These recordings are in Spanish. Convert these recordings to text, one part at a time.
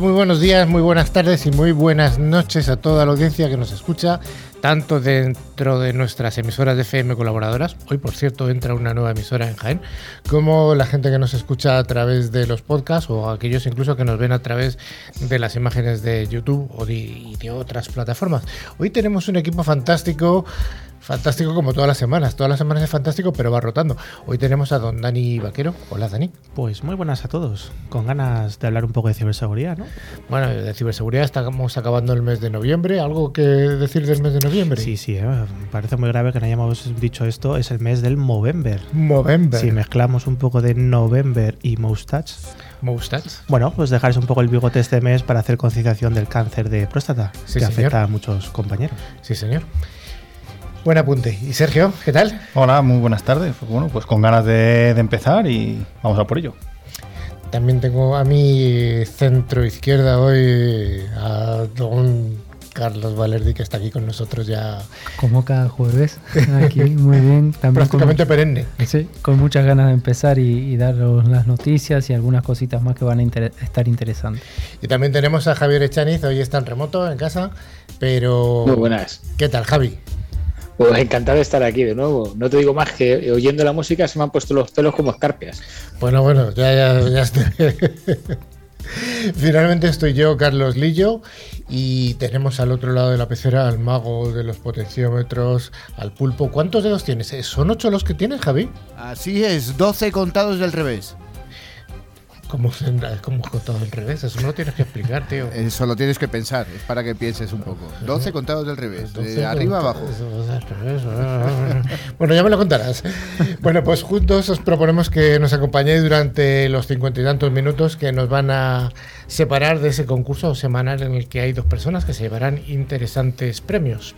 Muy buenos días, muy buenas tardes y muy buenas noches a toda la audiencia que nos escucha, tanto dentro de nuestras emisoras de FM colaboradoras, hoy por cierto entra una nueva emisora en Jaén, como la gente que nos escucha a través de los podcasts o aquellos incluso que nos ven a través de las imágenes de YouTube o de, de otras plataformas. Hoy tenemos un equipo fantástico Fantástico como todas las semanas. Todas las semanas es fantástico, pero va rotando. Hoy tenemos a don Dani Vaquero. Hola, Dani. Pues muy buenas a todos. Con ganas de hablar un poco de ciberseguridad, ¿no? Bueno, de ciberseguridad estamos acabando el mes de noviembre. ¿Algo que decir del mes de noviembre? Sí, sí. Eh, parece muy grave que no hayamos dicho esto. Es el mes del Movember. Movember. Si mezclamos un poco de November y Moustache. Moustache. Bueno, pues dejaros un poco el bigote este mes para hacer concienciación del cáncer de próstata, que afecta a muchos compañeros. Sí, señor. Buen apunte. ¿Y Sergio, qué tal? Hola, muy buenas tardes. Bueno, pues con ganas de, empezar y vamos a por ello. También tengo a mi centro izquierda hoy a don Carlos Valerdi, que está aquí con nosotros ya. Como cada jueves, aquí, muy bien. También Prácticamente perenne. Sí, con muchas ganas de empezar y, dar las noticias y algunas cositas más que van a estar interesantes. Y también tenemos a Javier Echaniz, hoy está en remoto, en casa, pero... Muy buenas. ¿Qué tal, Javi? Pues encantado de estar aquí de nuevo. No te digo más que oyendo la música se me han puesto los pelos como escarpias. Bueno, bueno, ya, ya, ya estoy. Finalmente estoy yo, Carlos Lillo, y tenemos al otro lado de la pecera al mago de los potenciómetros, al pulpo. ¿Cuántos dedos tienes? ¿Son ocho los que tienes, Javi? Así es, doce contados del revés. ¿Cómo, ¿Cómo contado al revés? Eso no lo tienes que explicar, tío. Eso lo tienes que pensar, es para que pienses un poco. 12 contados del revés, de arriba abajo. bueno, ya me lo contarás. bueno, pues juntos os proponemos que nos acompañéis durante los cincuenta y tantos minutos que nos van a separar de ese concurso semanal en el que hay dos personas que se llevarán interesantes premios.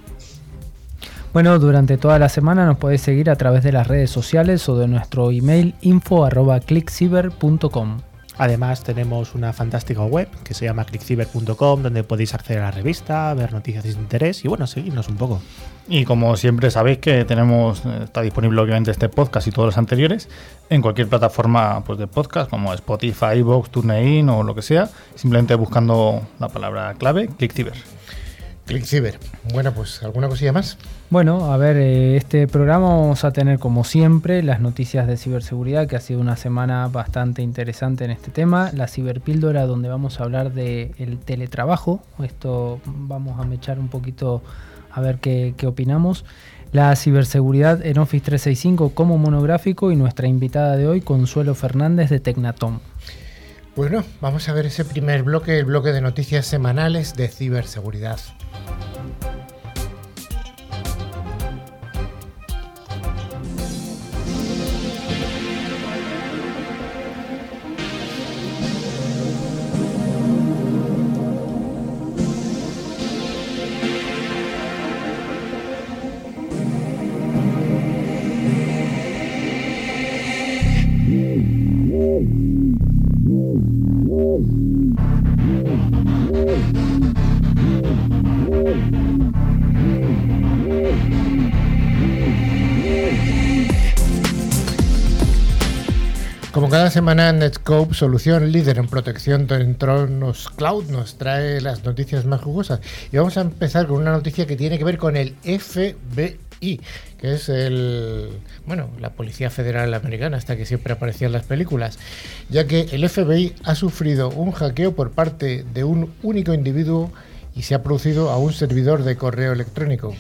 Bueno, durante toda la semana nos podéis seguir a través de las redes sociales o de nuestro email info.clickciber.com. Además tenemos una fantástica web que se llama clickciber.com donde podéis acceder a la revista, ver noticias de interés y bueno, seguirnos un poco. Y como siempre sabéis que tenemos, está disponible obviamente este podcast y todos los anteriores en cualquier plataforma pues, de podcast como Spotify, Vox, TuneIn o lo que sea, simplemente buscando la palabra clave ClickCiber. ClickCiber. Bueno, pues alguna cosilla más. Bueno, a ver, eh, este programa vamos a tener como siempre las noticias de ciberseguridad, que ha sido una semana bastante interesante en este tema. La ciberpíldora, donde vamos a hablar del el teletrabajo. Esto vamos a mechar un poquito a ver qué, qué opinamos. La ciberseguridad en Office 365 como monográfico y nuestra invitada de hoy, Consuelo Fernández de Tecnatom. Bueno, vamos a ver ese primer bloque, el bloque de noticias semanales de ciberseguridad. Como cada semana, Netscope, solución líder en protección de entornos cloud, nos trae las noticias más jugosas. Y vamos a empezar con una noticia que tiene que ver con el FBI, que es el, bueno, la Policía Federal Americana, hasta que siempre aparecía en las películas, ya que el FBI ha sufrido un hackeo por parte de un único individuo y se ha producido a un servidor de correo electrónico.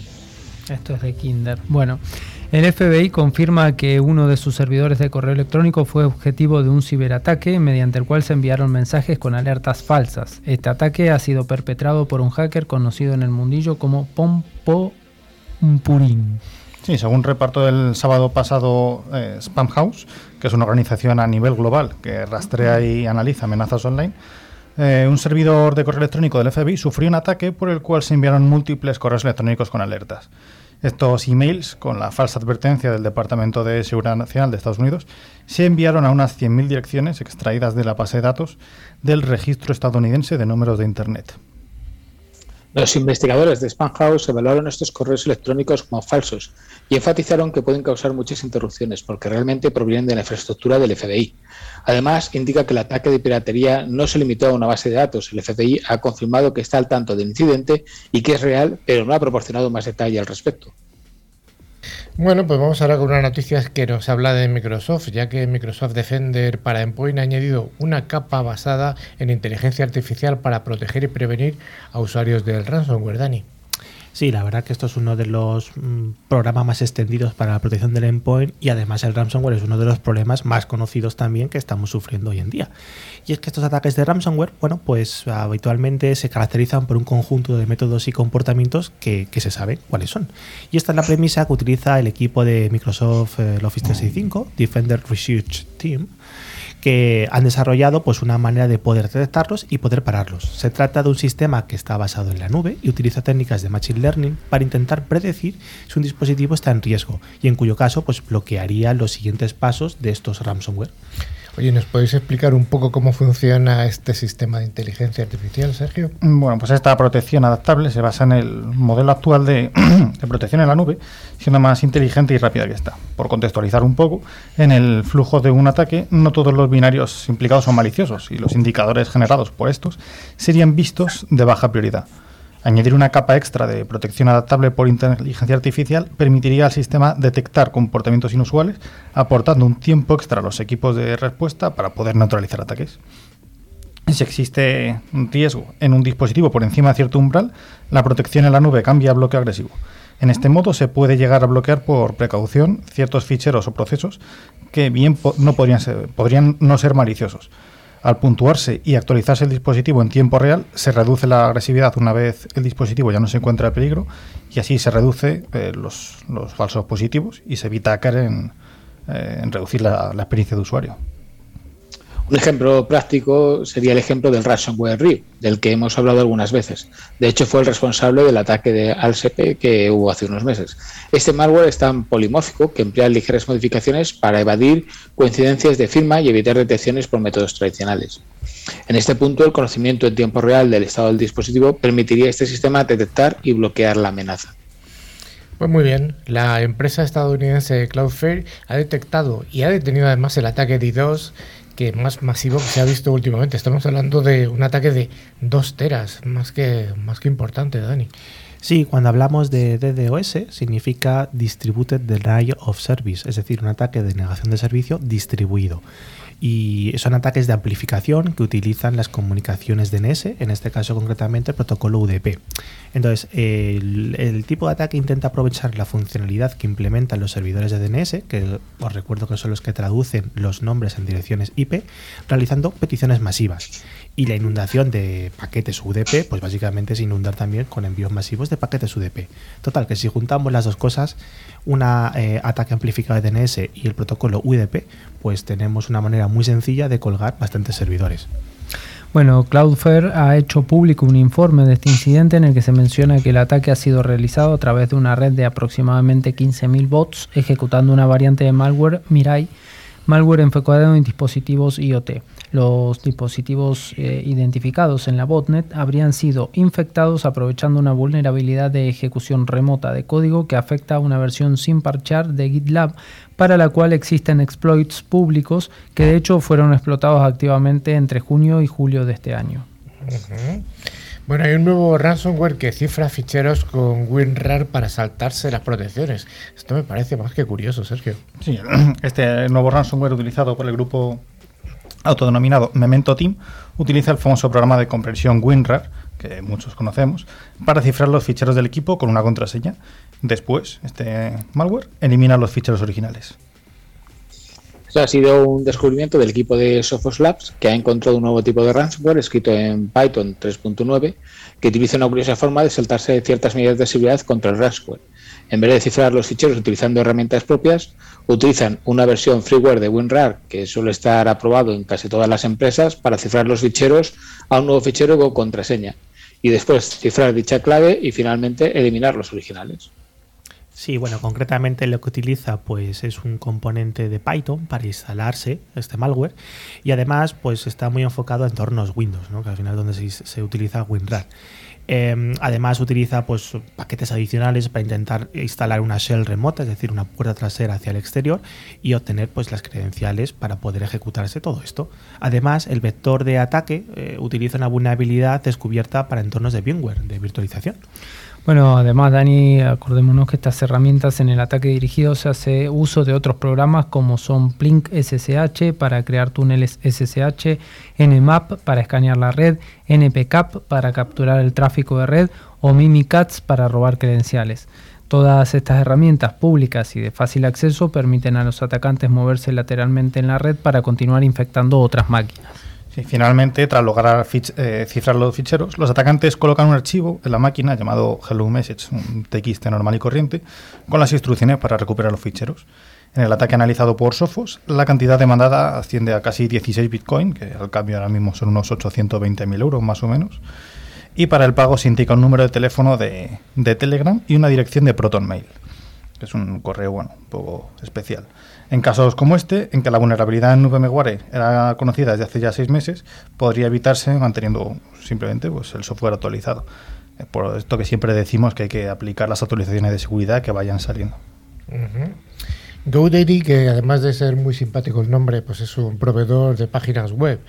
Esto es de Kinder. Bueno. El FBI confirma que uno de sus servidores de correo electrónico fue objetivo de un ciberataque mediante el cual se enviaron mensajes con alertas falsas. Este ataque ha sido perpetrado por un hacker conocido en el mundillo como Pompo Purin. Sí, según reparto del sábado pasado eh, Spam House, que es una organización a nivel global que rastrea y analiza amenazas online, eh, un servidor de correo electrónico del FBI sufrió un ataque por el cual se enviaron múltiples correos electrónicos con alertas. Estos emails, con la falsa advertencia del Departamento de Seguridad Nacional de Estados Unidos, se enviaron a unas 100.000 direcciones extraídas de la base de datos del registro estadounidense de números de Internet. Los investigadores de House evaluaron estos correos electrónicos como falsos y enfatizaron que pueden causar muchas interrupciones porque realmente provienen de la infraestructura del FBI. Además, indica que el ataque de piratería no se limitó a una base de datos. El FBI ha confirmado que está al tanto del incidente y que es real, pero no ha proporcionado más detalle al respecto. Bueno, pues vamos ahora con una noticia que nos habla de Microsoft, ya que Microsoft Defender para Endpoint ha añadido una capa basada en inteligencia artificial para proteger y prevenir a usuarios del ransomware, Dani. Sí, la verdad que esto es uno de los mm, programas más extendidos para la protección del endpoint y además el ransomware es uno de los problemas más conocidos también que estamos sufriendo hoy en día. Y es que estos ataques de ransomware, bueno, pues habitualmente se caracterizan por un conjunto de métodos y comportamientos que, se saben cuáles son. Y esta es la premisa que utiliza el equipo de Microsoft eh, Office 365, Defender Research Team, que han desarrollado pues, una manera de poder detectarlos y poder pararlos. Se trata de un sistema que está basado en la nube y utiliza técnicas de Machine Learning para intentar predecir si un dispositivo está en riesgo y en cuyo caso pues, bloquearía los siguientes pasos de estos ransomware. Oye, ¿nos podéis explicar un poco cómo funciona este sistema de inteligencia artificial, Sergio? Bueno, pues esta protección adaptable se basa en el modelo actual de, protección en la nube, siendo más inteligente y rápida que esta. Por contextualizar un poco, en el flujo de un ataque, no todos los binarios implicados son maliciosos y los indicadores generados por estos serían vistos de baja prioridad. Añadir una capa extra de protección adaptable por inteligencia artificial permitiría al sistema detectar comportamientos inusuales, aportando un tiempo extra a los equipos de respuesta para poder neutralizar ataques. Si existe un riesgo en un dispositivo por encima de cierto umbral, la protección en la nube cambia a bloqueo agresivo. En este modo se puede llegar a bloquear por precaución ciertos ficheros o procesos que bien no podrían, no ser maliciosos, al puntuarse y actualizarse el dispositivo en tiempo real, se reduce la agresividad una vez el dispositivo ya no se encuentra en peligro y así se reduce eh, los, falsos positivos y se evita caer en, eh, reducir la experiencia de usuario. Un ejemplo práctico sería el ejemplo del ransomware RIP, del que hemos hablado algunas veces. De hecho, fue el responsable del ataque de Alsepe que hubo hace unos meses. Este malware es tan polimórfico que emplea ligeras modificaciones para evadir coincidencias de firma y evitar detecciones por métodos tradicionales. En este punto, el conocimiento en tiempo real del estado del dispositivo permitiría a este sistema detectar y bloquear la amenaza. Pues muy bien, la empresa estadounidense Cloudflare ha detectado y ha detenido además el ataque de DDoS que más masivo que se ha visto últimamente. Estamos hablando de un ataque de dos teras, más que, más que importante, Dani. Sí, cuando hablamos de DDoS significa Distributed Denial of Service, es decir, un ataque de negación de servicio distribuido y son ataques de amplificación que utilizan las comunicaciones DNS, en este caso concretamente el protocolo UDP. Entonces, el, tipo de ataque intenta aprovechar la funcionalidad que implementan los servidores de DNS, que os recuerdo que son los que traducen los nombres en direcciones IP, realizando peticiones masivas. Y la inundación de paquetes UDP, pues básicamente es inundar también con envíos masivos de paquetes UDP. Total, que si juntamos las dos cosas, un eh, ataque amplificado de DNS y el protocolo UDP, pues tenemos una manera muy sencilla de colgar bastantes servidores. Bueno, Cloudflare ha hecho público un informe de este incidente en el que se menciona que el ataque ha sido realizado a través de una red de aproximadamente 15.000 bots ejecutando una variante de malware Mirai, malware enfocado en dispositivos IoT. Los dispositivos eh, identificados en la botnet habrían sido infectados aprovechando una vulnerabilidad de ejecución remota de código que afecta a una versión sin parchar de GitLab para la cual existen exploits públicos que de hecho fueron explotados activamente entre junio y julio de este año. Bueno, hay un nuevo ransomware que cifra ficheros con WinRAR para saltarse las protecciones. Esto me parece más que curioso, Sergio. Sí, este nuevo ransomware utilizado por el grupo autodenominado Memento Team, utiliza el famoso programa de compresión WinRAR, que muchos conocemos, para cifrar los ficheros del equipo con una contraseña. Después, este malware elimina los ficheros originales. Esto ha sido un descubrimiento del equipo de Sophos Labs que ha encontrado un nuevo tipo de ransomware escrito en Python 3.9 que utiliza una curiosa forma de saltarse ciertas medidas de seguridad contra el ransomware. En vez de cifrar los ficheros utilizando herramientas propias, utilizan una versión freeware de WinRAR que suele estar aprobado en casi todas las empresas para cifrar los ficheros a un nuevo fichero con contraseña y después cifrar dicha clave y finalmente eliminar los originales. Sí, bueno, concretamente lo que utiliza pues es un componente de Python para instalarse este malware y además pues está muy enfocado a entornos Windows, ¿no? que al final es donde se, utiliza WinRAR. Eh, además utiliza pues, paquetes adicionales para intentar instalar una shell remota, es decir, una puerta trasera hacia el exterior y obtener pues, las credenciales para poder ejecutarse todo esto. Además, el vector de ataque eh, utiliza una vulnerabilidad descubierta para entornos de VMware, de virtualización. Bueno, además, Dani, acordémonos que estas herramientas en el ataque dirigido se hace uso de otros programas como son Plink SSH para crear túneles SSH, Nmap para escanear la red, NPCAP para capturar el tráfico de red o Mimikatz para robar credenciales. Todas estas herramientas públicas y de fácil acceso permiten a los atacantes moverse lateralmente en la red para continuar infectando otras máquinas. Y finalmente, tras lograr eh, cifrar los ficheros, los atacantes colocan un archivo en la máquina llamado Hello Message, un TXT normal y corriente, con las instrucciones para recuperar los ficheros. En el ataque analizado por Sophos, la cantidad demandada asciende a casi 16 Bitcoin, que al cambio ahora mismo son unos 820.000 euros más o menos. Y para el pago se indica un número de teléfono de, de Telegram y una dirección de ProtonMail, que es un correo bueno, un poco especial. En casos como este, en que la vulnerabilidad en VMware era conocida desde hace ya seis meses, podría evitarse manteniendo simplemente pues, el software actualizado. Eh, por esto que siempre decimos que hay que aplicar las actualizaciones de seguridad que vayan saliendo. GoDaddy, que además de ser muy simpático el nombre, pues es un proveedor de páginas web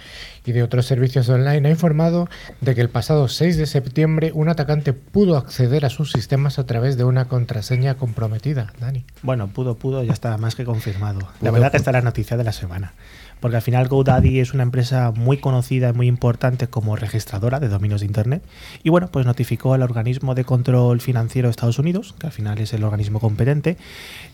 y de otros servicios online, ha informado de que el pasado 6 de septiembre un atacante pudo acceder a sus sistemas a través de una contraseña comprometida. Dani. Bueno, pudo, pudo, ya está más que confirmado. La verdad que está la noticia de la semana porque al final GoDaddy es una empresa muy conocida y muy importante como registradora de dominios de Internet. Y bueno, pues notificó al organismo de control financiero de Estados Unidos, que al final es el organismo competente,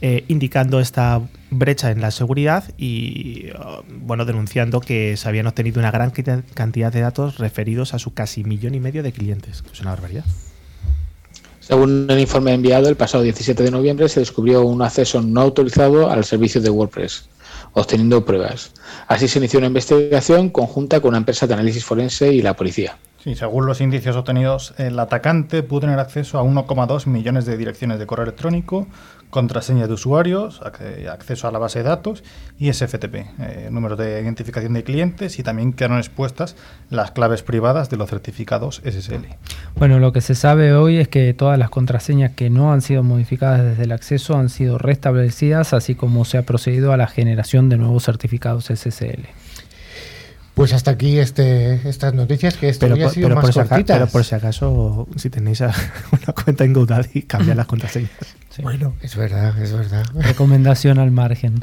eh, indicando esta brecha en la seguridad y uh, bueno, denunciando que se habían obtenido una gran cantidad de datos referidos a su casi millón y medio de clientes. Es una barbaridad. Según el informe enviado el pasado 17 de noviembre, se descubrió un acceso no autorizado al servicio de WordPress obteniendo pruebas. Así se inició una investigación conjunta con una empresa de análisis forense y la policía. Sí, según los indicios obtenidos, el atacante pudo tener acceso a 1,2 millones de direcciones de correo electrónico, contraseñas de usuarios, acceso a la base de datos y SFTP, eh, número de identificación de clientes y también quedaron expuestas las claves privadas de los certificados SSL. Bueno, lo que se sabe hoy es que todas las contraseñas que no han sido modificadas desde el acceso han sido restablecidas, así como se ha procedido a la generación de nuevos certificados SSL. Pues hasta aquí este, estas noticias que esto pero, ha sido pero, más por si acaso, cortitas. pero por si acaso, si tenéis una cuenta en GoDaddy, cambiad las contraseñas. Sí. Bueno, es verdad, es verdad. Recomendación al margen.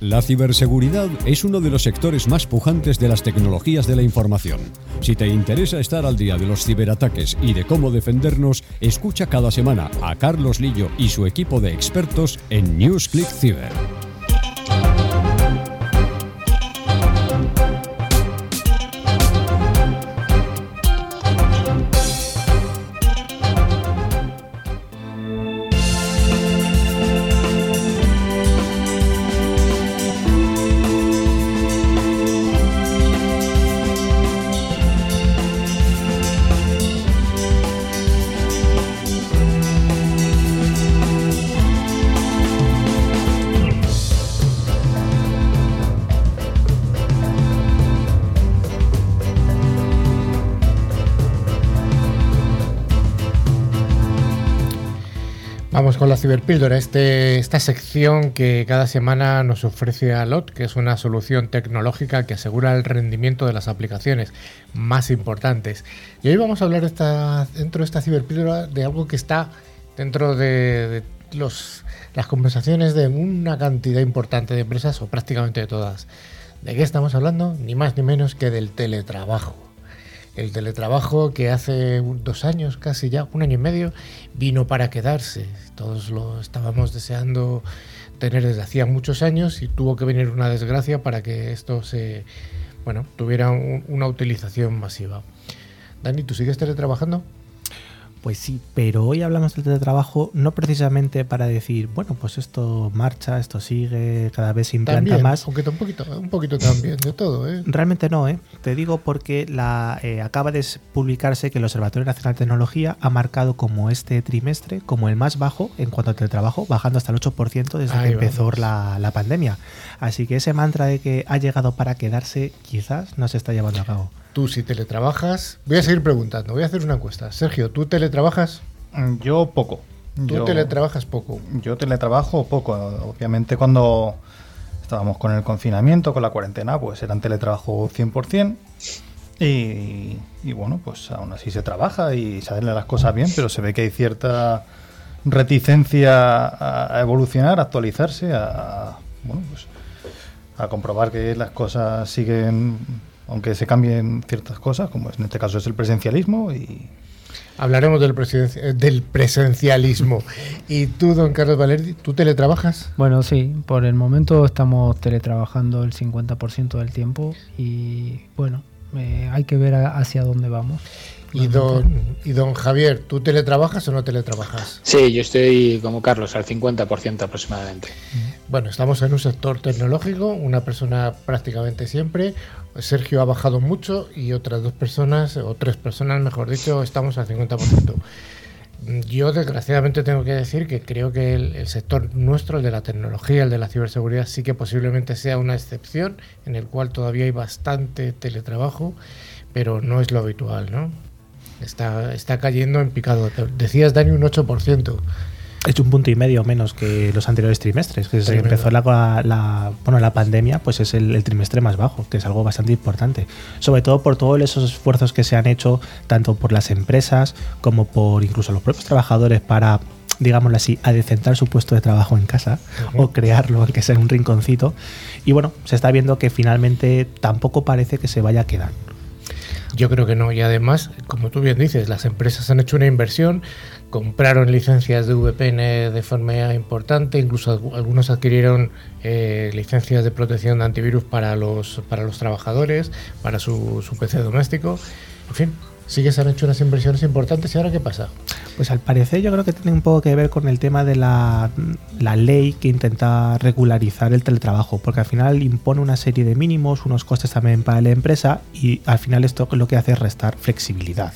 La ciberseguridad es uno de los sectores más pujantes de las tecnologías de la información. Si te interesa estar al día de los ciberataques y de cómo defendernos, escucha cada semana a Carlos Lillo y su equipo de expertos en NewsClick Ciber. Ciberpíldora, este, esta sección que cada semana nos ofrece Alot, que es una solución tecnológica que asegura el rendimiento de las aplicaciones más importantes. Y hoy vamos a hablar dentro de esta ciberpíldora de algo que está dentro de, las conversaciones de una cantidad importante de empresas, o prácticamente de todas. ¿De qué estamos hablando? Ni más ni menos que del teletrabajo el teletrabajo que hace dos años, casi ya, un año y medio, vino para quedarse. Todos lo estábamos deseando tener desde hacía muchos años y tuvo que venir una desgracia para que esto se, bueno, tuviera un- una utilización masiva. Dani, ¿tú sigues teletrabajando? Pues sí, pero hoy hablamos del teletrabajo no precisamente para decir, bueno, pues esto marcha, esto sigue, cada vez se implanta También, más. aunque un poquito, un poquito también, de todo, ¿eh? Realmente no, ¿eh? Te digo porque la, eh, acaba de publicarse que el Observatorio Nacional de Tecnología ha marcado como este trimestre como el más bajo en cuanto al teletrabajo, bajando hasta el 8% desde Ahí que empezó la, la pandemia. Así que ese mantra de que ha llegado para quedarse quizás no se está llevando a cabo. Tú si teletrabajas, voy a seguir preguntando, voy a hacer una encuesta. Sergio, ¿tú teletrabajas? Mm, Yo poco. Tú Yo- teletrabajas poco. Yo teletrabajo poco. Obviamente cuando estábamos con el confinamiento, con la cuarentena, pues eran teletrabajo 100%. Y, y bueno, pues aún así se trabaja y se hacen las cosas bien, pero se ve que hay cierta reticencia a, a evolucionar, a actualizarse, a, bueno, pues, a comprobar que las cosas siguen, aunque se cambien ciertas cosas, como en este caso es el presencialismo y, Hablaremos del, eh, del presencialismo. ¿Y tú, don Carlos Valerdi, tú teletrabajas? Bueno, sí, por el momento estamos teletrabajando el 50% del tiempo y bueno, eh, hay que ver a- hacia dónde vamos. Y don, y don Javier, ¿tú teletrabajas o no teletrabajas? Sí, yo estoy como Carlos, al 50% aproximadamente. Bueno, estamos en un sector tecnológico, una persona prácticamente siempre. Sergio ha bajado mucho y otras dos personas, o tres personas, mejor dicho, estamos al 50%. Yo desgraciadamente tengo que decir que creo que el, sector nuestro, el de la tecnología, el de la ciberseguridad, sí que posiblemente sea una excepción en el cual todavía hay bastante teletrabajo, pero no es lo habitual, ¿no? Está, está cayendo en picado. Decías, Dani, un 8%. Es un punto y medio menos que los anteriores trimestres. Que Tremendo. empezó la, la- bueno, la pandemia, pues es el, el trimestre más bajo, que es algo bastante importante. Sobre todo por todos esos esfuerzos que se han hecho, tanto por las empresas como por incluso los propios trabajadores para, digámoslo así, adecentar su puesto de trabajo en casa o crearlo, aunque sea en un rinconcito. Y bueno, se está viendo que finalmente tampoco parece que se vaya a quedar. Yo creo que no. Y además, como tú bien dices, las empresas han hecho una inversión, compraron licencias de VPN de forma importante, incluso algu- algunos adquirieron eh, licencias de protección de antivirus para los, para los trabajadores, para su, su PC doméstico. En fin, sí que se han hecho unas inversiones importantes. ¿Y ahora qué pasa? Pues al parecer yo creo que tiene un poco que ver con el tema de la, la ley que intenta regularizar el teletrabajo, porque al final impone una serie de mínimos, unos costes también para la empresa y al final esto lo que hace es restar flexibilidad.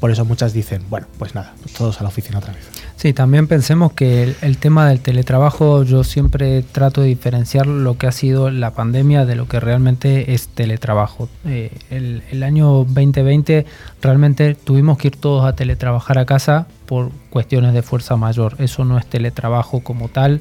Por eso muchas dicen, bueno, pues nada, pues todos a la oficina otra vez. Sí, también pensemos que el, tema del teletrabajo, yo siempre trato de diferenciar lo que ha sido la pandemia de lo que realmente es teletrabajo. Eh, el, año 2020 realmente tuvimos que ir todos a teletrabajar a casa por cuestiones de fuerza mayor. Eso no es teletrabajo como tal,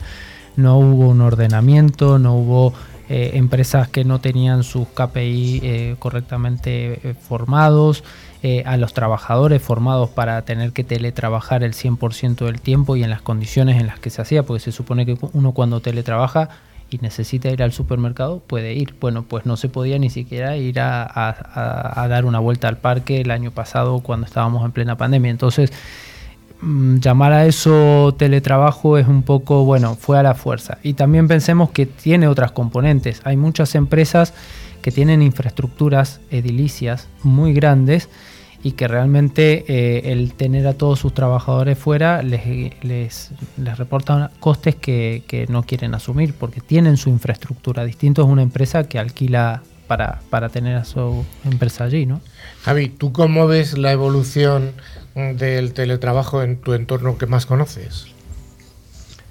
no hubo un ordenamiento, no hubo eh, empresas que no tenían sus KPI eh, correctamente formados, eh, a los trabajadores formados para tener que teletrabajar el 100% del tiempo y en las condiciones en las que se hacía, porque se supone que uno cuando teletrabaja y necesita ir al supermercado puede ir. Bueno, pues no se podía ni siquiera ir a, a- dar una vuelta al parque el año pasado cuando estábamos en plena pandemia. Entonces, mm, llamar a eso teletrabajo es un poco, bueno, fue a la fuerza. Y también pensemos que tiene otras componentes. Hay muchas empresas que tienen infraestructuras edilicias muy grandes y que realmente eh, el tener a todos sus trabajadores fuera les, les, les reporta costes que, que no quieren asumir porque tienen su infraestructura. Distinto es una empresa que alquila para, para tener a su empresa allí, ¿no? Javi, ¿tú cómo ves la evolución del teletrabajo en tu entorno que más conoces?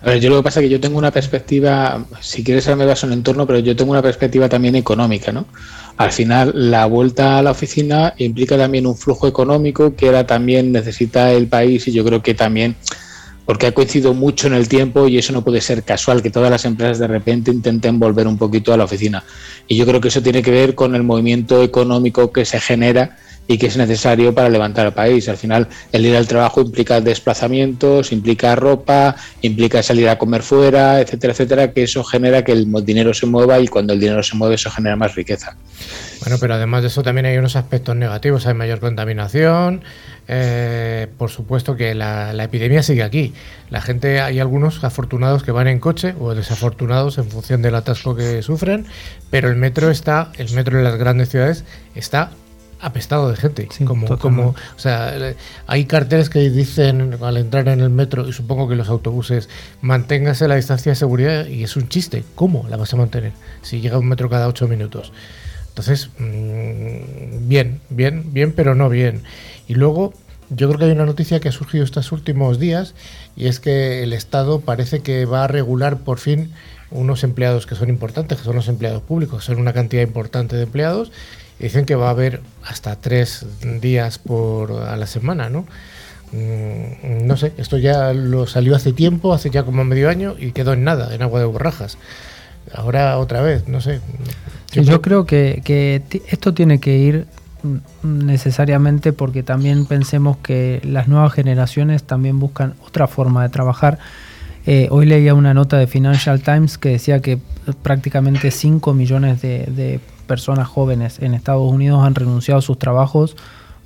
A yo lo que pasa es que yo tengo una perspectiva, si quieres ahora me baso en el entorno, pero yo tengo una perspectiva también económica, ¿no? Al final, la vuelta a la oficina implica también un flujo económico que ahora también necesita el país y yo creo que también, porque ha coincidido mucho en el tiempo y eso no puede ser casual, que todas las empresas de repente intenten volver un poquito a la oficina. Y yo creo que eso tiene que ver con el movimiento económico que se genera y que es necesario para levantar el país. Al final, el ir al trabajo implica desplazamientos, implica ropa, implica salir a comer fuera, etcétera, etcétera, que eso genera que el dinero se mueva y cuando el dinero se mueve eso genera más riqueza. Bueno, pero además de eso también hay unos aspectos negativos. Hay mayor contaminación. eh, por supuesto que la, la epidemia sigue aquí. La gente, hay algunos afortunados que van en coche o desafortunados en función del atasco que sufren, pero el metro está, el metro en las grandes ciudades está apestado de gente. Sí, como, totalmente. como, o sea, hay carteles que dicen al entrar en el metro y supongo que los autobuses manténgase la distancia de seguridad y es un chiste. ¿Cómo la vas a mantener si llega un metro cada ocho minutos? Entonces, mm, bien, bien, bien, pero no bien. Y luego, yo creo que hay una noticia que ha surgido estos últimos días y es que el Estado parece que va a regular por fin unos empleados que son importantes, que son los empleados públicos, son una cantidad importante de empleados dicen que va a haber hasta tres días por a la semana, ¿no? Mm, No sé, esto ya lo salió hace tiempo, hace ya como medio año y quedó en nada, en agua de borrajas. Ahora otra vez, no sé. Yo creo que, que esto tiene que ir necesariamente porque también pensemos que las nuevas generaciones también buscan otra forma de trabajar. Eh, hoy leía una nota de Financial Times que decía que prácticamente 5 millones de, de personas jóvenes en Estados Unidos han renunciado a sus trabajos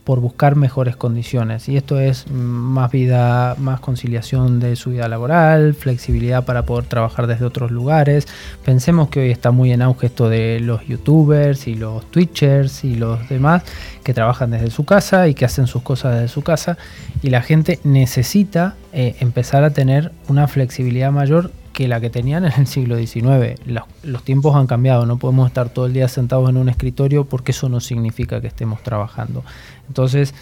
por buscar mejores condiciones. Y esto es más vida, más conciliación de su vida laboral, flexibilidad para poder trabajar desde otros lugares. Pensemos que hoy está muy en auge esto de los youtubers y los twitchers y los demás que trabajan desde su casa y que hacen sus cosas desde su casa. Y la gente necesita eh, empezar a tener una flexibilidad mayor que la que tenían en el siglo XIX. Los, tiempos han cambiado, no podemos estar todo el día sentados en un escritorio porque eso no significa que estemos trabajando. Entonces,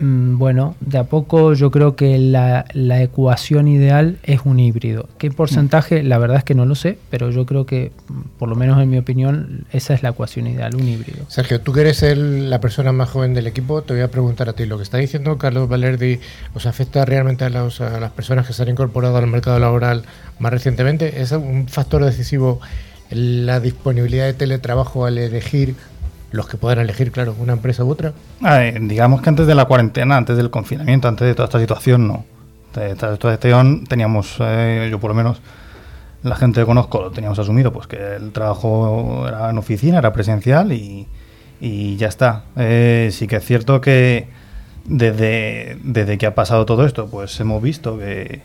bueno, de a poco yo creo que la, la ecuación ideal es un híbrido. ¿Qué porcentaje? La verdad es que no lo sé, pero yo creo que, mm, por lo menos en mi opinión, esa es la ecuación ideal, un híbrido. Sergio, tú que eres el- la persona más joven del equipo, te voy a preguntar a ti. ¿Lo que está diciendo Carlos Valerdi os afecta realmente a, los- a las personas que se han incorporado al mercado laboral más recientemente? ¿Es un factor decisivo la disponibilidad de teletrabajo al elegir, los que puedan elegir, claro, una empresa u otra? Ah, eh, digamos que antes de la cuarentena, antes del confinamiento, antes de toda esta situación, no. De esta situación teníamos, eh, yo por lo menos, la gente que conozco lo teníamos asumido, pues que el trabajo era en oficina, era presencial y, y ya está. Eh, sí que es cierto que desde, desde que ha pasado todo esto, pues hemos visto que,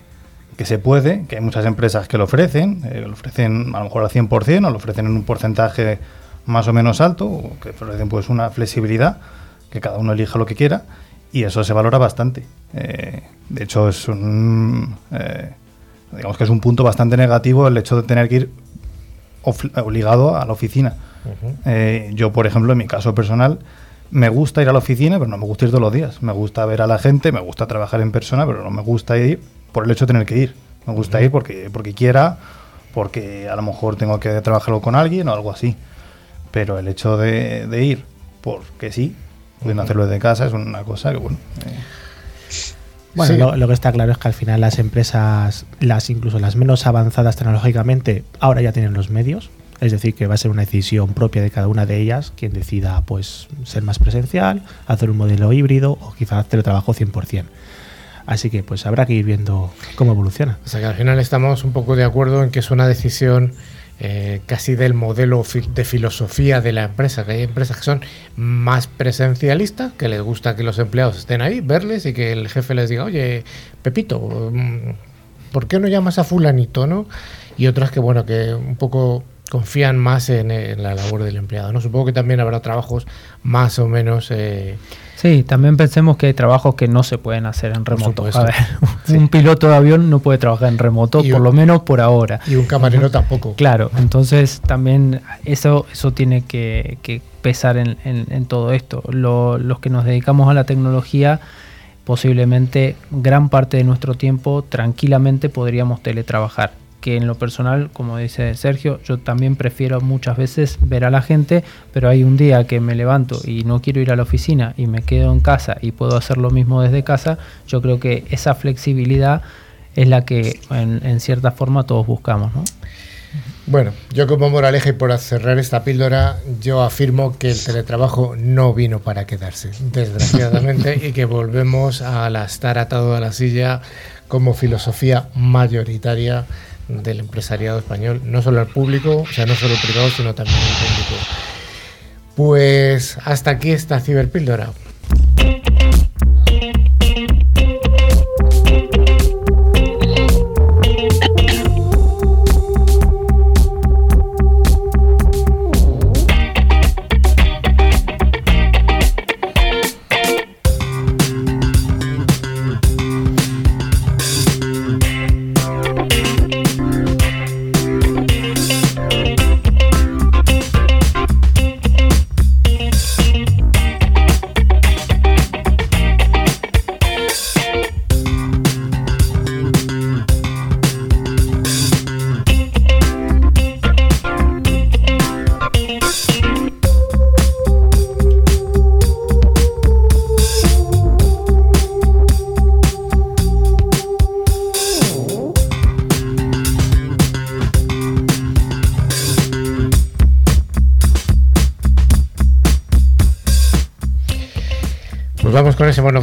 que se puede, que hay muchas empresas que lo ofrecen, lo ofrecen a lo mejor al 100% o lo ofrecen en un porcentaje más o menos alto, que ofrecen pues una flexibilidad, que cada uno elija lo que quiera, y eso se valora bastante. Eh, de hecho, es un, eh, digamos que es un punto bastante negativo el hecho de tener que ir obligado a la oficina. Eh, yo, por ejemplo, en mi caso personal, me gusta ir a la oficina, pero no me gusta ir todos los días. Me gusta ver a la gente, me gusta trabajar en persona, pero no me gusta ir por el hecho de tener que ir. Me gusta ir porque, porque quiera, porque a lo mejor tengo que trabajarlo con alguien o algo así. Pero el hecho de, de ir porque sí, pudiendo hacerlo desde casa, es una cosa que, bueno, eh, Bueno, Sí. lo, lo que está claro es que al final las empresas, las incluso las menos avanzadas tecnológicamente, ahora ya tienen los medios. Es decir, que va a ser una decisión propia de cada una de ellas quien decida pues ser más presencial, hacer un modelo híbrido o quizás teletrabajo 100%. Así que pues habrá que ir viendo cómo evoluciona. O sea que al final estamos un poco de acuerdo en que es una decisión eh, casi del modelo de filosofía de la empresa, que hay empresas que son más presencialistas, que les gusta que los empleados estén ahí, verles y que el jefe les diga, oye, Pepito, mm, ¿por qué no llamas a fulanito? ¿no? Y otras que, bueno, que un poco confían más en, en la labor del empleado. ¿no? Supongo que también habrá trabajos más o menos... eh, Sí, también pensemos que hay trabajos que no se pueden hacer en remoto. A ver, Sí. un piloto de avión no puede trabajar en remoto, Y por un- lo menos por ahora. y un camarero tampoco. Claro, entonces también eso, eso tiene que, que pesar en, en- en todo esto. Lo- los que nos dedicamos a la tecnología, posiblemente gran parte de nuestro tiempo tranquilamente podríamos teletrabajar. Que en lo personal, como dice Sergio, yo también prefiero muchas veces ver a la gente, pero hay un día que me levanto y no quiero ir a la oficina y me quedo en casa y puedo hacer lo mismo desde casa, yo creo que esa flexibilidad es la que en, en cierta forma todos buscamos, ¿no? Bueno, yo como moraleja y por cerrar esta píldora, yo afirmo que el teletrabajo no vino para quedarse, desgraciadamente, y que volvemos a la estar atado a la silla como filosofía mayoritaria del empresariado español, no solo el público, o sea, no solo el privado, sino también el público. Pues hasta aquí esta ciberpíldora.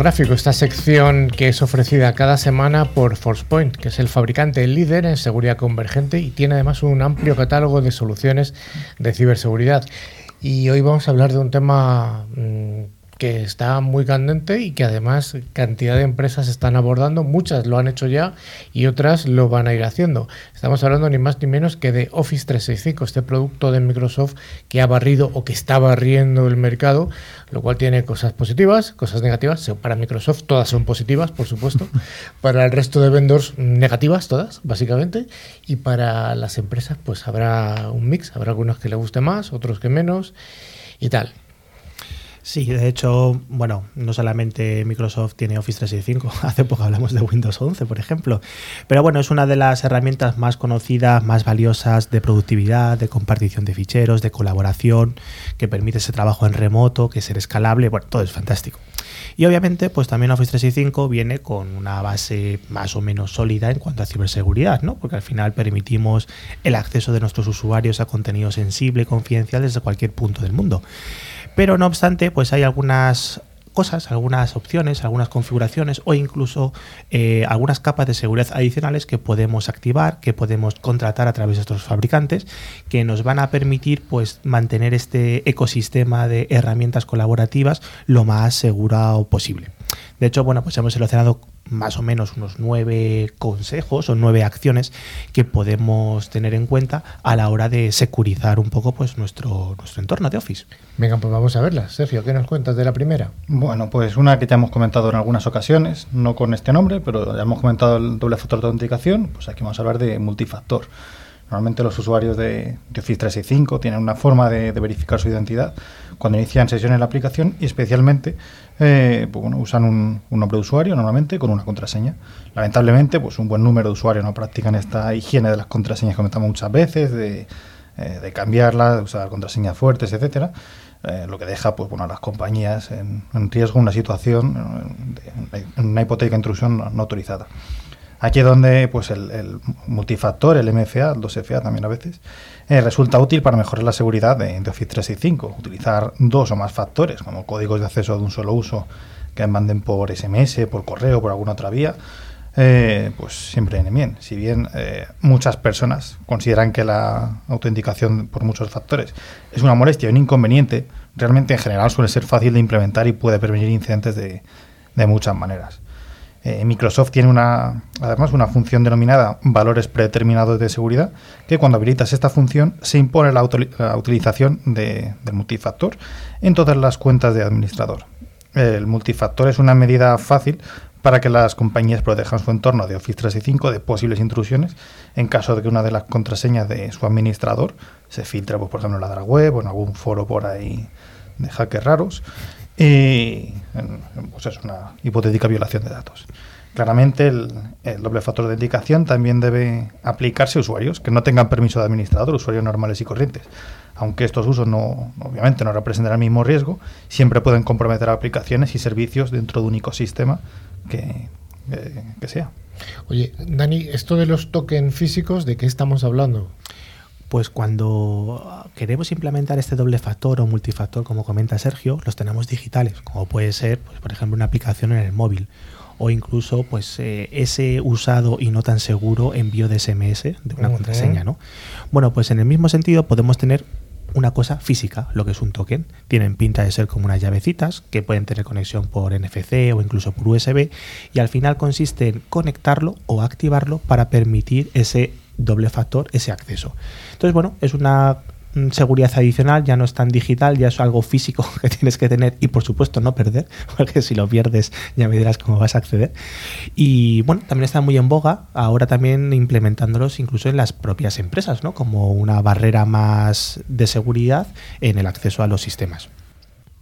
Esta sección que es ofrecida cada semana por ForcePoint, que es el fabricante líder en seguridad convergente y tiene además un amplio catálogo de soluciones de ciberseguridad. Y hoy vamos a hablar de un tema mmm, que está muy candente y que además cantidad de empresas están abordando, muchas lo han hecho ya y otras lo van a ir haciendo. Estamos hablando ni más ni menos que de Office 365, este producto de Microsoft que ha barrido o que está barriendo el mercado, lo cual tiene cosas positivas, cosas negativas. Para Microsoft todas son positivas, por supuesto. para el resto de vendors negativas todas, básicamente. Y para las empresas pues habrá un mix, habrá algunos que le guste más, otros que menos y tal. Sí, de hecho, bueno, no solamente Microsoft tiene Office 365, hace poco hablamos de Windows 11, por ejemplo, pero bueno, es una de las herramientas más conocidas, más valiosas de productividad, de compartición de ficheros, de colaboración, que permite ese trabajo en remoto, que es escalable, bueno, todo es fantástico. Y obviamente, pues también Office 365 viene con una base más o menos sólida en cuanto a ciberseguridad, ¿no? Porque al final permitimos el acceso de nuestros usuarios a contenido sensible confidencial desde cualquier punto del mundo. Pero no obstante, pues hay algunas cosas, algunas opciones, algunas configuraciones o incluso eh, algunas capas de seguridad adicionales que podemos activar, que podemos contratar a través de estos fabricantes, que nos van a permitir pues mantener este ecosistema de herramientas colaborativas lo más seguro posible. De hecho, bueno, pues hemos seleccionado más o menos unos nueve consejos o nueve acciones que podemos tener en cuenta a la hora de securizar un poco pues nuestro, nuestro entorno de Office. Venga, pues vamos a verlas. Sergio, ¿qué nos cuentas de la primera? Bueno, pues una que ya hemos comentado en algunas ocasiones, no con este nombre, pero ya hemos comentado el doble factor de autenticación, pues aquí vamos a hablar de multifactor. Normalmente los usuarios de, Office 365 tienen una forma de, verificar su identidad cuando inician sesión en la aplicación y especialmente eh, pues bueno, usan un, nombre de usuario normalmente con una contraseña. Lamentablemente, pues un buen número de usuarios no practican esta higiene de las contraseñas que comentamos muchas veces, de, eh, cambiarlas, de usar contraseñas fuertes, etcétera. Eh, lo que deja pues, bueno, a las compañías en, en riesgo una situación, de, una hipoteca de intrusión no autorizada. Aquí es donde pues, el, multifactor, el MFA, el 2FA también a veces, eh, resulta útil para mejorar la seguridad de, de, Office 365. Utilizar dos o más factores, como códigos de acceso de un solo uso que manden por SMS, por correo, por alguna otra vía, eh, pues siempre viene bien. Si bien eh, muchas personas consideran que la autenticación por muchos factores es una molestia un inconveniente, realmente en general suele ser fácil de implementar y puede prevenir incidentes de, de muchas maneras. Eh, Microsoft tiene una, además una función denominada valores predeterminados de seguridad, que cuando habilitas esta función se impone la, la utilización de, del multifactor en todas las cuentas de administrador. El multifactor es una medida fácil para que las compañías protejan su entorno de Office 365 de posibles intrusiones en caso de que una de las contraseñas de su administrador se filtre, pues, por ejemplo, en la dark web o en algún foro por ahí de hackers raros y pues es una hipotética violación de datos. Claramente el, doble factor de indicación también debe aplicarse a usuarios que no tengan permiso de administrador, usuarios normales y corrientes. Aunque estos usos no, obviamente no representan el mismo riesgo, siempre pueden comprometer aplicaciones y servicios dentro de un ecosistema que, que, que sea. Oye, Dani, esto de los tokens físicos, ¿de qué estamos hablando? Pues cuando queremos implementar este doble factor o multifactor, como comenta Sergio, los tenemos digitales, como puede ser, pues, por ejemplo, una aplicación en el móvil o incluso pues eh, ese usado y no tan seguro envío de SMS de una uh -huh. contraseña, ¿no? Bueno, pues en el mismo sentido podemos tener una cosa física, lo que es un token. Tienen pinta de ser como unas llavecitas que pueden tener conexión por NFC o incluso por USB y al final consiste en conectarlo o activarlo para permitir ese doble factor, ese acceso. Entonces, bueno, es una seguridad adicional, ya no es tan digital, ya es algo físico que tienes que tener y por supuesto no perder, porque si lo pierdes ya me dirás cómo vas a acceder. Y bueno, también está muy en boga, ahora también implementándolos incluso en las propias empresas, ¿no? Como una barrera más de seguridad en el acceso a los sistemas.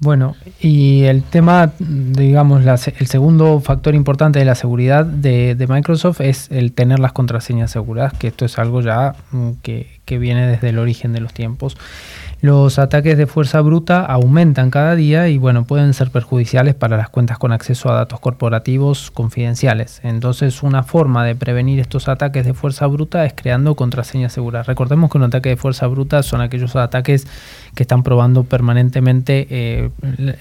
Bueno, y el tema, digamos, la, el segundo factor importante de la seguridad de, de, Microsoft es el tener las contraseñas aseguradas, que esto es algo ya mm, que, que viene desde el origen de los tiempos. Los ataques de fuerza bruta aumentan cada día y bueno, pueden ser perjudiciales para las cuentas con acceso a datos corporativos confidenciales. Entonces, una forma de prevenir estos ataques de fuerza bruta es creando contraseñas seguras. Recordemos que un ataque de fuerza bruta son aquellos ataques que están probando permanentemente eh,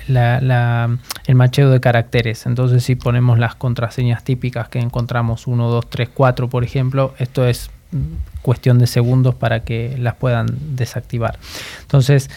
el macheo de caracteres. Entonces, si ponemos las contraseñas típicas que encontramos 1, 2, 3, 4, por ejemplo, esto es cuestión de segundos para que las puedan desactivar. Entonces,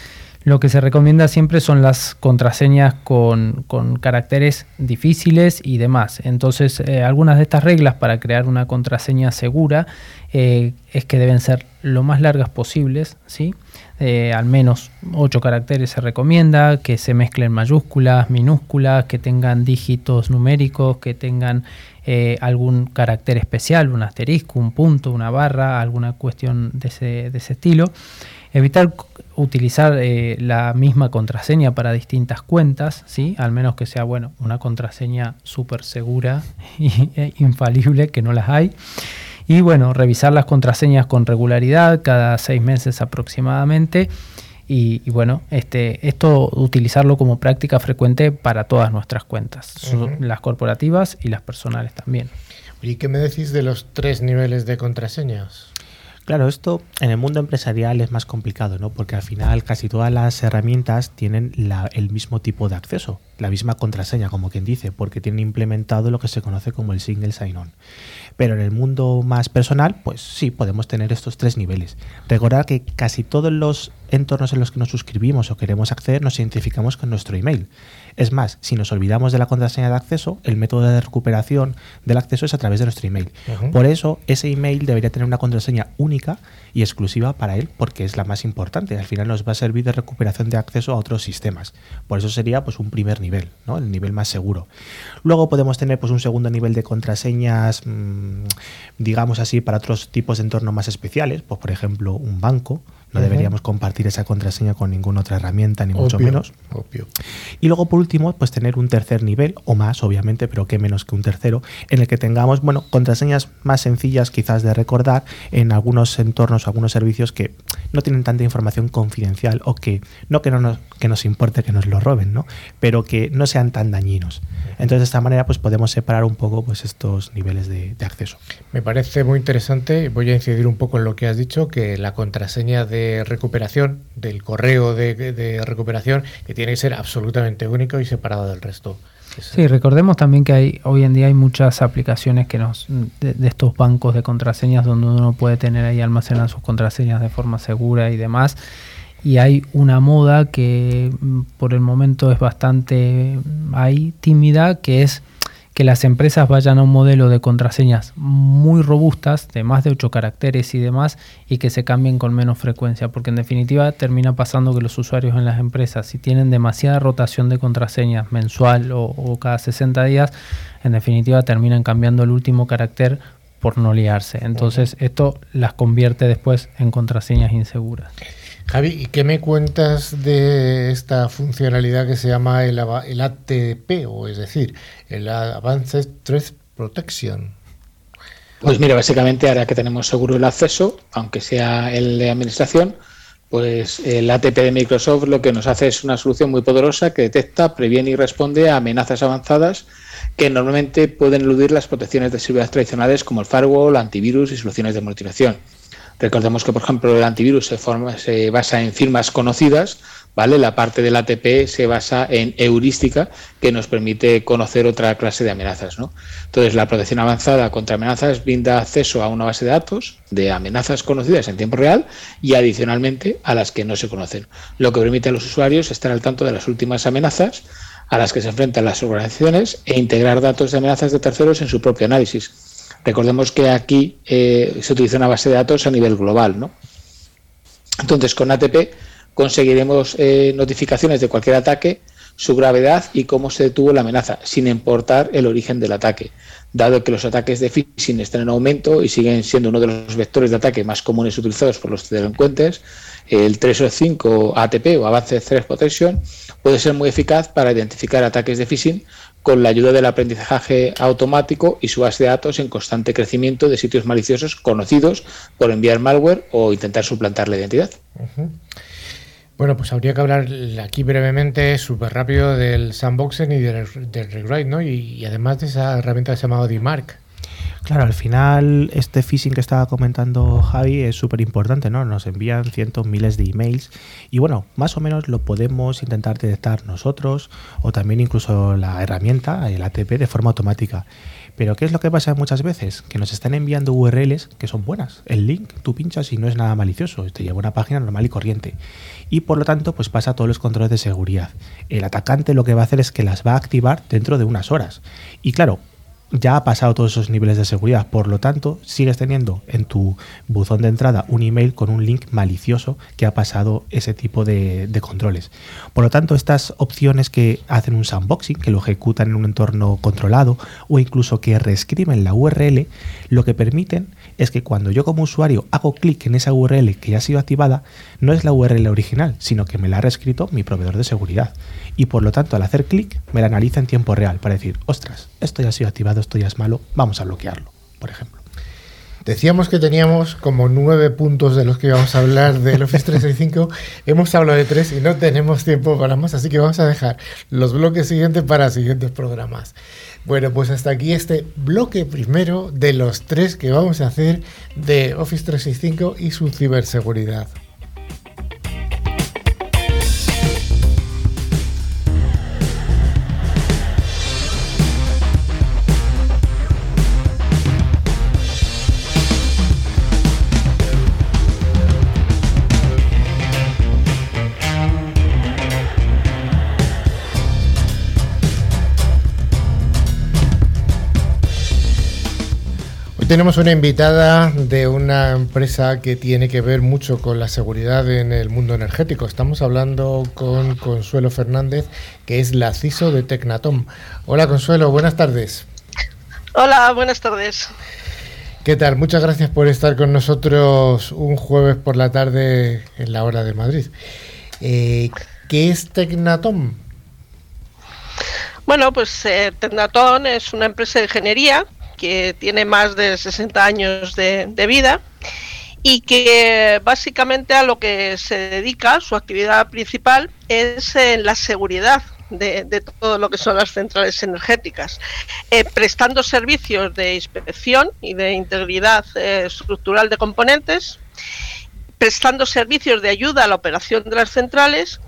lo que se recomienda siempre son las contraseñas con, caracteres difíciles y demás. Entonces, eh, algunas de estas reglas para crear una contraseña segura eh, es que deben ser lo más largas posibles, ¿sí? Eh, al menos 8 caracteres se recomienda, que se mezclen mayúsculas, minúsculas, que tengan dígitos numéricos, que tengan eh, algún carácter especial, un asterisco, un punto, una barra, alguna cuestión de ese, estilo. Evitar utilizar eh, la misma contraseña para distintas cuentas, ¿sí? al menos que sea bueno, una contraseña súper segura e infalible, que no las hay. Y bueno, revisar las contraseñas con regularidad, cada seis meses aproximadamente. Y, bueno, este, esto utilizarlo como práctica frecuente para todas nuestras cuentas, las corporativas y las personales también. ¿Y qué me decís de los tres niveles de contraseñas? Claro, esto en el mundo empresarial es más complicado, ¿no? Porque al final casi todas las herramientas tienen el mismo tipo de acceso, la misma contraseña, como quien dice, porque tienen implementado lo que se conoce como el single sign-on. Pero en el mundo más personal, pues sí, podemos tener estos tres niveles. Recordar que casi todos los entornos en los que nos suscribimos o queremos acceder nos identificamos con nuestro email. Es más, si nos olvidamos de la contraseña de acceso, el método de recuperación del acceso es a través de nuestro email. Por eso, ese email debería tener una contraseña única y exclusiva para él, porque es la más importante. Al final nos va a servir de recuperación de acceso a otros sistemas. Por eso sería pues, un primer nivel, ¿no? el nivel más seguro. Luego podemos tener pues, un segundo nivel de contraseñas, mm, digamos así, para otros tipos de entornos más especiales, pues, por ejemplo, un banco no deberíamos compartir esa contraseña con ninguna otra herramienta, ni mucho menos. Obvio. Y luego, por último, pues tener un tercer nivel, o más, obviamente, pero qué menos que un tercero, en el que tengamos, bueno, contraseñas más sencillas quizás de recordar en algunos entornos, algunos servicios que no tienen tanta información confidencial o que no que no nos, que nos importe que nos lo roben, ¿no? Pero que no sean tan dañinos. Entonces, de esta manera, pues podemos separar un poco pues, estos niveles de, de acceso. Me parece muy interesante, voy a incidir un poco en lo que has dicho, que la contraseña de recuperación, del correo de, recuperación, que tiene que ser absolutamente único y separado del resto. Sí, recordemos también que hay hoy en día hay muchas aplicaciones que nos de, estos bancos de contraseñas donde uno puede tener ahí almacenadas sus contraseñas de forma segura y demás. Y hay una moda que mm, por el momento es bastante mm, ahí tímida, que es que las empresas vayan a un modelo de contraseñas muy robustas, de más de 8 caracteres y demás, y que se cambien con menos frecuencia, porque en definitiva termina pasando que los usuarios en las empresas, si tienen demasiada rotación de contraseñas mensual o, cada 60 días, en definitiva terminan cambiando el último carácter por no liarse. Entonces esto las convierte después en contraseñas inseguras. Javi, ¿y qué me cuentas de esta funcionalidad que se llama el, ATP, o es decir, el Advanced Threat Protection? Pues mira, básicamente ahora que tenemos seguro el acceso, aunque sea el de administración, pues el ATP de Microsoft lo que nos hace es una solución muy poderosa que detecta, previene y responde a amenazas avanzadas que normalmente pueden eludir las protecciones de seguridad tradicionales como el firewall, antivirus y soluciones de monitoración. Recordemos que, por ejemplo, el antivirus se, forma, se basa en firmas conocidas, ¿vale? La parte del ATP se basa en heurística, que nos permite conocer otra clase de amenazas, ¿no? Entonces, la protección avanzada contra amenazas brinda acceso a una base de datos de amenazas conocidas en tiempo real y adicionalmente a las que no se conocen, lo que permite a los usuarios estar al tanto de las últimas amenazas a las que se enfrentan las organizaciones e integrar datos de amenazas de terceros en su propio análisis Recordemos que aquí eh, se utiliza una base de datos a nivel global, ¿no? Entonces, con ATP conseguiremos eh, notificaciones de cualquier ataque su gravedad y cómo se detuvo la amenaza, sin importar el origen del ataque. Dado que los ataques de phishing están en aumento y siguen siendo uno de los vectores de ataque más comunes utilizados por los delincuentes, el 305 ATP o Advanced Threat Protection puede ser muy eficaz para identificar ataques de phishing con la ayuda del aprendizaje automático y su base de datos en constante crecimiento de sitios maliciosos conocidos por enviar malware o intentar suplantar la identidad. Bueno, pues habría que hablar aquí brevemente, súper rápido, del sandboxing y del, rewrite, ¿no? Y, además de esa herramienta que se. Claro, al final este phishing que estaba comentando Javi es súper importante, ¿no? Nos envían cientos, miles de emails y bueno, más o menos lo podemos intentar detectar nosotros o también incluso la herramienta, el ATP, de forma automática. Pero ¿qué es lo que pasa muchas veces? Que nos están enviando URLs que son buenas. El link tú pinchas y no es nada malicioso, te lleva a una página normal y corriente. Y por lo tanto, pues pasa todos los controles de seguridad. El atacante lo que va a hacer es que las va a activar dentro de unas horas. Y claro, ya ha pasado todos esos niveles de seguridad. Por lo tanto, sigues teniendo en tu buzón de entrada un email con un link malicioso que ha pasado ese tipo de, controles. Por lo tanto, estas opciones que hacen un sandboxing, que lo ejecutan en un entorno controlado o incluso que reescriben la URL, lo que permiten es que cuando yo como usuario hago clic en esa URL que ya ha sido activada, no es la URL original, sino que me la ha reescrito mi proveedor de seguridad y por lo tanto al hacer clic me la analiza en tiempo real para decir, ostras, esto ya ha sido activado, esto ya es malo, vamos a bloquearlo, por ejemplo. Decíamos que teníamos como nueve puntos de los que íbamos a hablar del Office 365. Hemos hablado de tres y no tenemos tiempo para más, así que vamos a dejar los bloques siguientes para siguientes programas. Bueno, pues hasta aquí este bloque primero de los tres que vamos a hacer de Office 365 y su ciberseguridad. Tenemos una invitada de una empresa que tiene que ver mucho con la seguridad en el mundo energético. Estamos hablando con Consuelo Fernández, que es la CISO de Tecnatom. Hola Consuelo, buenas tardes. Hola, buenas tardes. ¿Qué tal? Muchas gracias por estar con nosotros un jueves por la tarde en la hora de Madrid. Eh, ¿Qué es Tecnatom? Bueno, pues eh, Tecnatom es una empresa de ingeniería que tiene más de 60 años de, vida y que básicamente a lo que se dedica, su actividad principal, es en la seguridad de, todo lo que son las centrales energéticas, eh, prestando servicios de inspección y de integridad eh, estructural de componentes, prestando servicios de ayuda a la operación de las centrales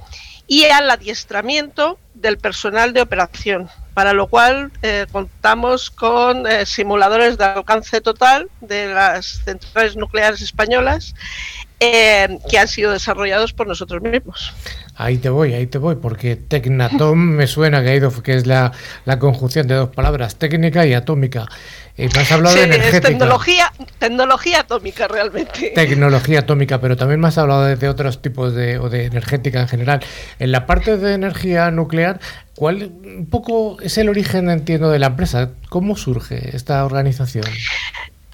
y al adiestramiento del personal de operación, para lo cual eh, contamos con eh, simuladores de alcance total de las centrales nucleares españolas eh, que han sido desarrollados por nosotros mismos. Ahí te voy, ahí te voy, porque Tecnatom me suena que, ha ido, que es la, la conjunción de dos palabras, técnica y atómica. Y me has hablado de energética. tecnología, tecnología atómica realmente. Tecnología atómica, pero también me has hablado de, otros tipos de, o de energética en general. En la parte de energía nuclear, ¿cuál un poco es el origen, entiendo, de la empresa? ¿Cómo surge esta organización?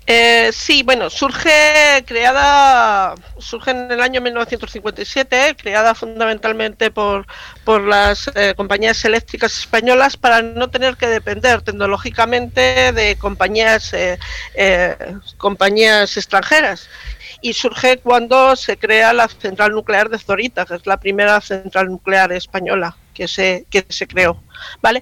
Eh, sí, bueno, surge creada, surge en el año 1957, creada fundamentalmente por, por las eh, compañías eléctricas españolas para no tener que depender tecnológicamente de compañías, eh, compañías extranjeras. Y surge cuando se crea la central nuclear de Zorita, que es la primera central nuclear española que se, que se creó. ¿Vale?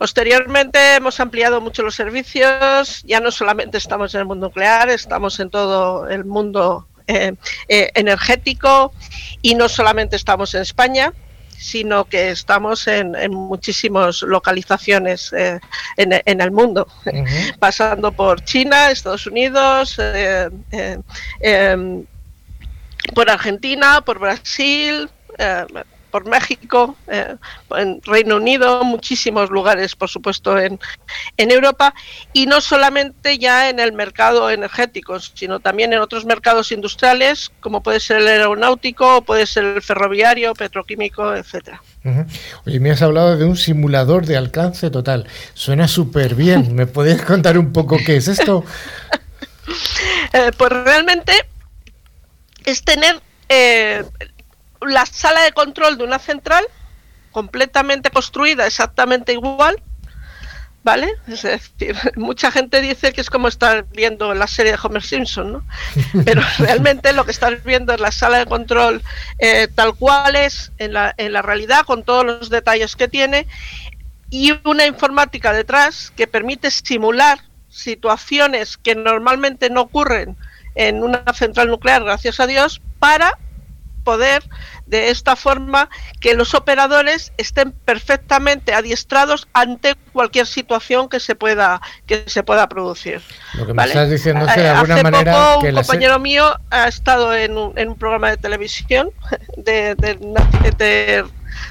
Posteriormente hemos ampliado mucho los servicios, ya no solamente estamos en el mundo nuclear, estamos en todo el mundo eh, eh, energético. Y no solamente estamos en España, sino que estamos en, muchísimas localizaciones eh, en, el mundo, pasando por China, Estados Unidos, em, por Argentina, por Brasil, por México, eh, en Reino Unido, muchísimos lugares, por supuesto, en, en Europa, y no solamente ya en el mercado energético, sino también en otros mercados industriales, como puede ser el aeronáutico, puede ser el ferroviario, petroquímico, etcétera. Oye, me has hablado de un simulador de alcance total. Suena súper bien. ¿Me puedes contar un poco qué es esto? Eh, pues realmente es tener eh, la sala de control de una central completamente construida exactamente igual, ¿vale? Es decir, mucha gente dice que es como estar viendo la serie de Homer Simpson, ¿no? Pero realmente lo que estás viendo es la sala de control eh, tal cual es en la, en la realidad, con todos los detalles que tiene, y una informática detrás que permite simular situaciones que normalmente no ocurren en una central nuclear, gracias a Dios, para poder de esta forma que los operadores estén perfectamente adiestrados ante cualquier situación que se pueda que se pueda producir. Lo que me estás diciendo es que de alguna Hace manera poco que un la compañero mío ha estado en un, en un programa de televisión de, de- de- de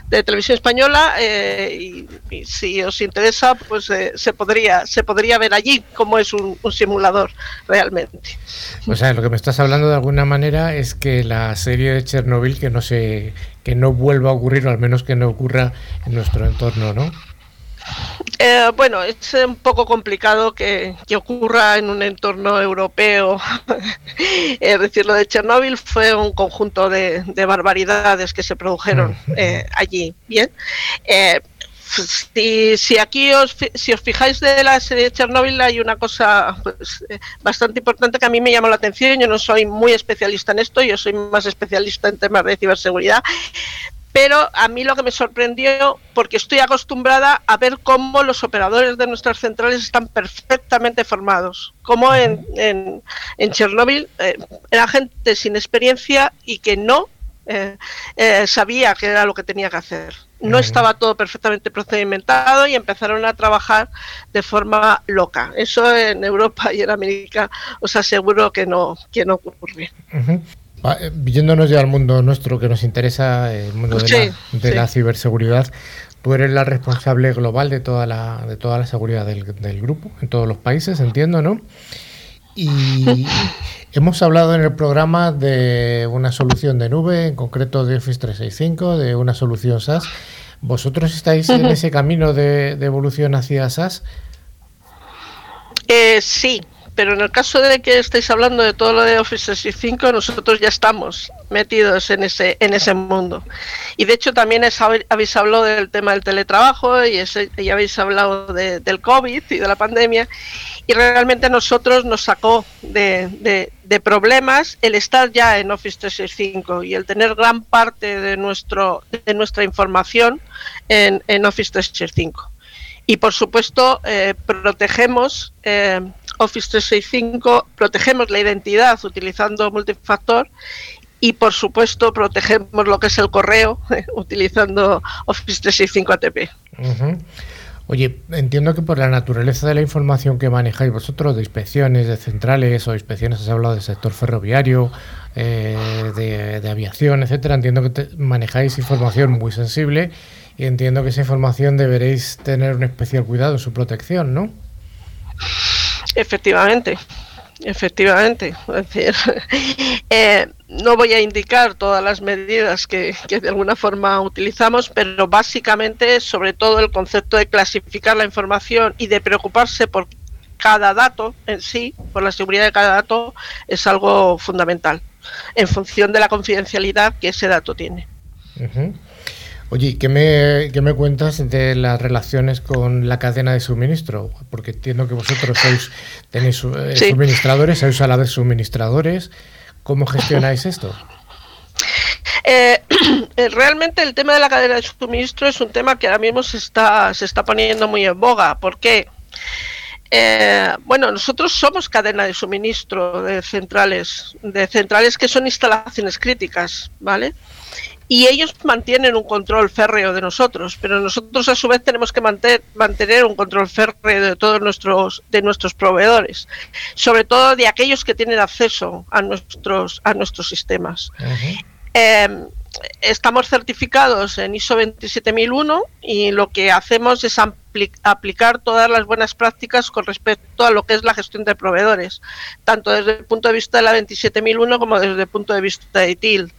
televisión española eh, y, y si os interesa pues eh, se podría se podría ver allí cómo es un, un simulador realmente. O sea, lo que me estás hablando de alguna manera es que la serie de Chernobyl que no se que no vuelva a ocurrir o al menos que no ocurra en nuestro entorno, ¿no? Eh, bueno, es un poco complicado que, que ocurra en un entorno europeo. es decir, lo de Chernóbil fue un conjunto de, de barbaridades que se produjeron eh, allí. Bien. Eh, si, si aquí os, si os fijáis de la serie de Chernóbil hay una cosa pues, eh, bastante importante que a mí me llamó la atención. Yo no soy muy especialista en esto, yo soy más especialista en temas de ciberseguridad, pero a mí lo que me sorprendió, porque estoy acostumbrada a ver cómo los operadores de nuestras centrales están perfectamente formados, como en, en, en Chernóbil eh, era gente sin experiencia y que no eh, eh, sabía qué era lo que tenía que hacer. No estaba todo perfectamente procedimentado y empezaron a trabajar de forma loca. Eso en Europa y en América os aseguro que no, que no ocurre. Eh, Yéndonos ya al mundo nuestro que nos interesa, el mundo de, Sí, la, de sí. la ciberseguridad, tú eres la responsable global de toda la, de toda la seguridad del, del grupo, en todos los países, entiendo, ¿no? Y hemos hablado en el programa de una solución de nube, en concreto de Office 365, de una solución SaaS. ¿Vosotros estáis en ese camino de, de evolución hacia SaaS? Eh, sí, pero en el caso de que estéis hablando de todo lo de Office 365, nosotros ya estamos metidos en ese en ese mundo. Y de hecho también habéis hablado del tema del teletrabajo y, habéis hablado de- del COVID y de la pandemia. Y realmente nosotros nos sacó de, de- de problemas el estar ya en Office 365 y el tener gran parte de, nuestro, de nuestra información en, en Office 365 y por supuesto eh, protegemos eh, Office 365, protegemos la identidad utilizando multifactor y por supuesto protegemos lo que es el correo utilizando Office 365 ATP. Ujú. Oye, entiendo que por la naturaleza de la información que manejáis vosotros, de inspecciones, de centrales o inspecciones, has hablado del sector ferroviario, eh, de, de aviación, etcétera, entiendo que te- manejáis información muy sensible y entiendo que esa información deberéis tener un especial cuidado en su protección, ¿no? Efectivamente, efectivamente. Es decir, eh, no voy a indicar todas las medidas que, que de alguna forma utilizamos, pero básicamente, sobre todo, el concepto de clasificar la información y de preocuparse por cada dato en sí, por la seguridad de cada dato, es algo fundamental, en función de la confidencialidad que ese dato tiene. Ujú. Oye, ¿qué me, ¿qué me cuentas de las relaciones con la cadena de suministro? Porque entiendo que vosotros sois, tenéis eh, Sí. suministradores, sois a la vez suministradores. ¿Cómo gestionáis esto? Eh, eh, realmente el tema de la cadena de suministro es un tema que ahora mismo se está, se está poniendo muy en boga. ¿Por qué? Eh, bueno, nosotros somos cadena de suministro de centrales, de centrales que son instalaciones críticas, ¿vale? Y ellos mantienen un control férreo de nosotros, pero nosotros a su vez tenemos que manter- mantener un control férreo de todos nuestros, de nuestros proveedores, sobre todo de aquellos que tienen acceso a nuestros, a nuestros sistemas. Eh, estamos certificados en ISO 27001 y lo que hacemos es aplicar todas las buenas prácticas con respecto a lo que es la gestión de proveedores, tanto desde el punto de vista de la 27001 como desde el punto de vista de ITIL,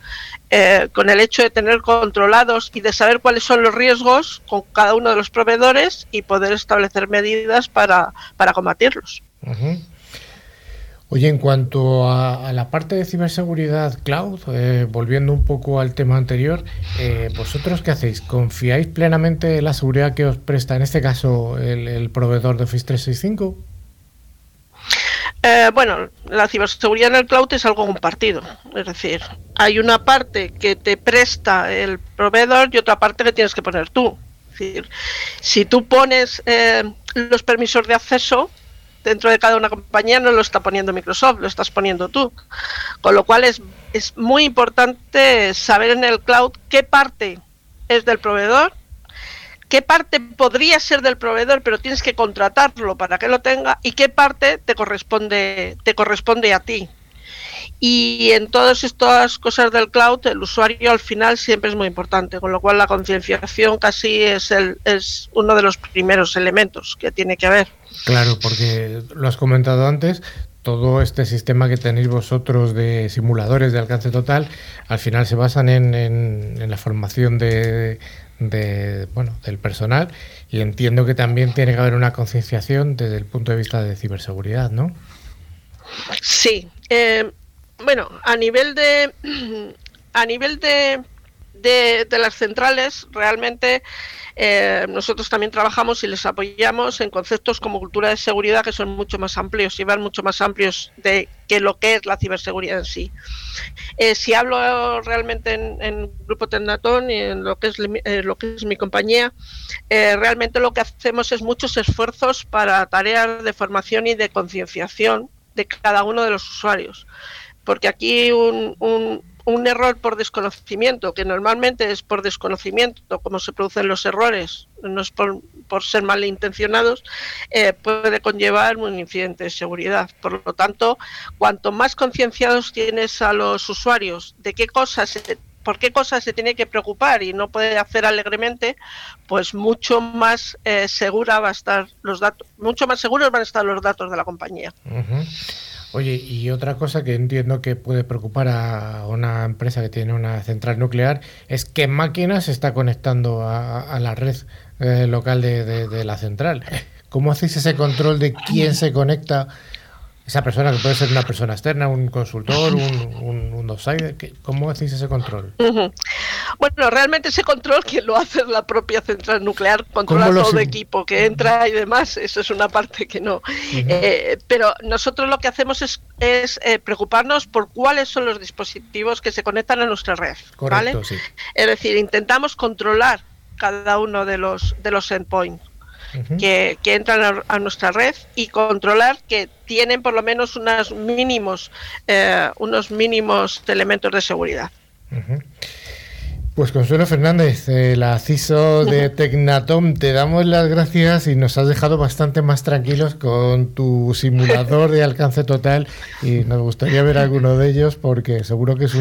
eh, con el hecho de tener controlados y de saber cuáles son los riesgos con cada uno de los proveedores y poder establecer medidas para, combatirlos. Oye, en cuanto a, la parte de ciberseguridad cloud, eh, volviendo un poco al tema anterior, eh, ¿vosotros qué hacéis? ¿Confiáis plenamente en la seguridad que os presta, en este caso, el, proveedor de Office 365? Eh, bueno, la ciberseguridad en el cloud es algo compartido. Es decir, hay una parte que te presta el proveedor y otra parte que tienes que poner tú. Es decir, si tú pones los permisos de acceso, dentro de cada una compañía no lo está poniendo Microsoft, lo estás poniendo tú. Con lo cual es, es muy importante saber en el cloud qué parte es del proveedor, qué parte podría ser del proveedor, pero tienes que contratarlo para que lo tenga, y qué parte te corresponde, te corresponde a ti. Y en todas estas cosas del cloud, el usuario al final siempre es muy importante, con lo cual la concienciación casi es, el, es uno de los primeros elementos que tiene que haber. Claro, porque lo has comentado antes, todo este sistema que tenéis vosotros de simuladores de alcance total, al final se basan en, la formación de, bueno, del personal y entiendo que también tiene que haber una concienciación desde el punto de vista de ciberseguridad, ¿no? Sí. Eh, bueno, a nivel de a nivel de, de las centrales, realmente eh, nosotros también trabajamos y les apoyamos en conceptos como cultura de seguridad que son mucho más amplios y van mucho más amplios de que lo que es la ciberseguridad en sí. Eh, si hablo realmente en, Grupo Tecnatón y en lo que es, eh, lo que es mi compañía, realmente lo que hacemos es muchos esfuerzos para tareas de formación y de concienciación de cada uno de los usuarios porque aquí un, un error por desconocimiento, que normalmente es por desconocimiento, como se producen los errores, no es por, ser malintencionados, eh, puede conllevar un incidente de seguridad. Por lo tanto, cuanto más concienciados tienes a los usuarios de qué cosas por qué cosas se tiene que preocupar y no puede hacer alegremente, pues mucho más eh, segura va a estar los datos, mucho más seguros van a estar los datos de la compañía. Oye, y otra cosa que entiendo que puede preocupar a una empresa que tiene una central nuclear es qué máquina se está conectando a, la red eh, local de, la central. ¿Cómo hacéis ese control de quién se conecta esa persona que puede ser una persona externa, un consultor, un, un, un ¿cómo hacéis ese control? Bueno, realmente ese control quien lo hace es la propia central nuclear, controla todo el equipo que entra y demás, eso es una parte que no. Eh, pero nosotros lo que hacemos es, es eh, preocuparnos por cuáles son los dispositivos que se conectan a nuestra red. Correcto, sí. Es decir, intentamos controlar cada uno de los, de los endpoints que, entran a, nuestra red y controlar que tienen por lo menos unos mínimos, eh, unos mínimos elementos de seguridad. Pues Consuelo Fernández, eh, la CISO de Tecnatom, te damos las gracias y nos has dejado bastante más tranquilos con tu simulador de alcance total y nos gustaría ver alguno de ellos porque seguro que es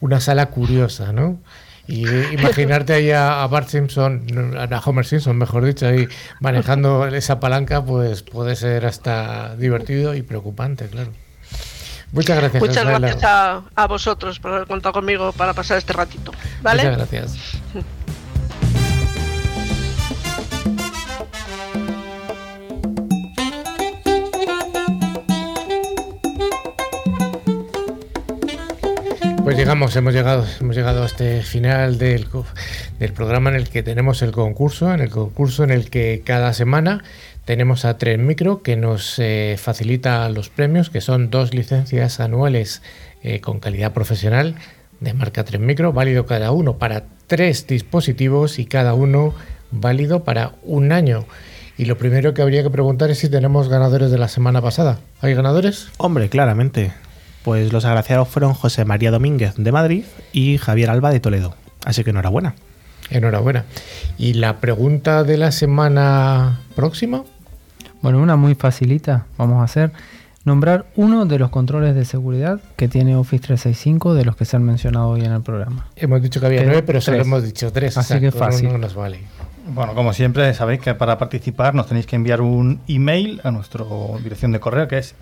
una sala curiosa, ¿no? Y imaginarte ahí a, Bart Simpson, a Homer Simpson, mejor dicho, ahí manejando esa palanca, pues puede ser hasta divertido y preocupante, claro. Muchas gracias. Muchas gracias a, a, vosotros por haber contado conmigo para pasar este ratito. ¿vale? Muchas gracias. Pues llegamos, hemos llegado, hemos llegado a este final del, del, programa en el que tenemos el concurso, en el concurso en el que cada semana tenemos a Tren Micro que nos eh, facilita los premios, que son dos licencias anuales eh, con calidad profesional de marca Tren Micro, válido cada uno para tres dispositivos y cada uno válido para un año. Y lo primero que habría que preguntar es si tenemos ganadores de la semana pasada. ¿Hay ganadores? Hombre, claramente. Pues los agraciados fueron José María Domínguez de Madrid y Javier Alba de Toledo. Así que enhorabuena. Enhorabuena. ¿Y la pregunta de la semana próxima? Bueno, una muy facilita vamos a hacer. nombrar uno de los controles de seguridad que tiene Office 365 de los que se han mencionado hoy en el programa. Hemos dicho que había nueve, pero solo tres. hemos dicho tres. Así o sea, que fácil. nos vale. Bueno, como siempre, sabéis que para participar nos tenéis que enviar un email a nuestra dirección de correo que es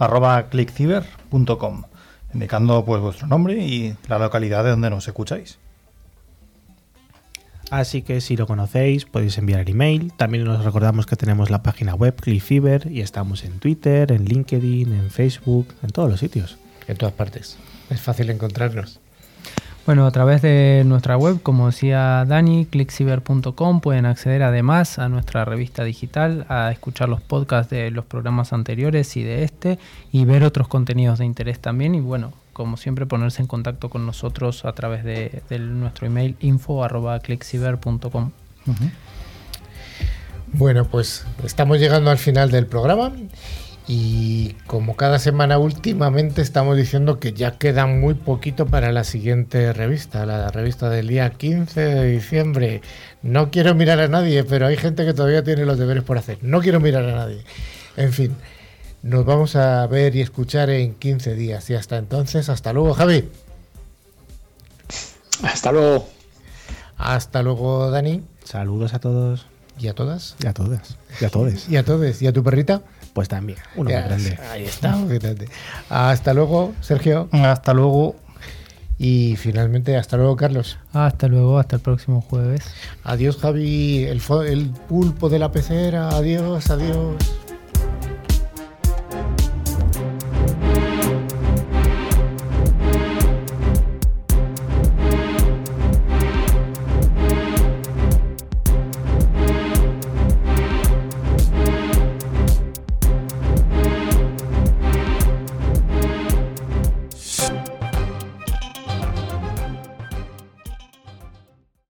info.clickciber.com, indicando pues vuestro nombre y la localidad de donde nos escucháis. Así que si lo conocéis, podéis enviar el email. También os recordamos que tenemos la página web ClickFiber y estamos en Twitter, en LinkedIn, en Facebook, en todos los sitios. En todas partes. Es fácil encontrarnos. Bueno, a través de nuestra web, como decía Dani, clickciber.com, pueden acceder además a nuestra revista digital, a escuchar los podcasts de los programas anteriores y de este, y ver otros contenidos de interés también. Y bueno, como siempre, ponerse en contacto con nosotros a través de, nuestro email info.clickciber.com. Bueno, pues estamos llegando al final del programa y como cada semana últimamente estamos diciendo que ya queda muy poquito para la siguiente revista, la revista del día 15 de diciembre. No quiero mirar a nadie, pero hay gente que todavía tiene los deberes por hacer. No quiero mirar a nadie. En fin, nos vamos a ver y escuchar en 15 días y hasta entonces, hasta luego Javi. Hasta luego. Hasta luego Dani Saludos a todos y a todas. y a todas. Y a todos. Y a todos. ¿Y a tu perrita? Pues también, uno Ya, muy grande. Ahí está, muy grande. Hasta luego, Sergio. Hasta luego. Y finalmente, hasta luego, Carlos. Hasta luego, hasta el próximo jueves. Adiós, Javi, el pulpo de la pecera. Adiós, adiós.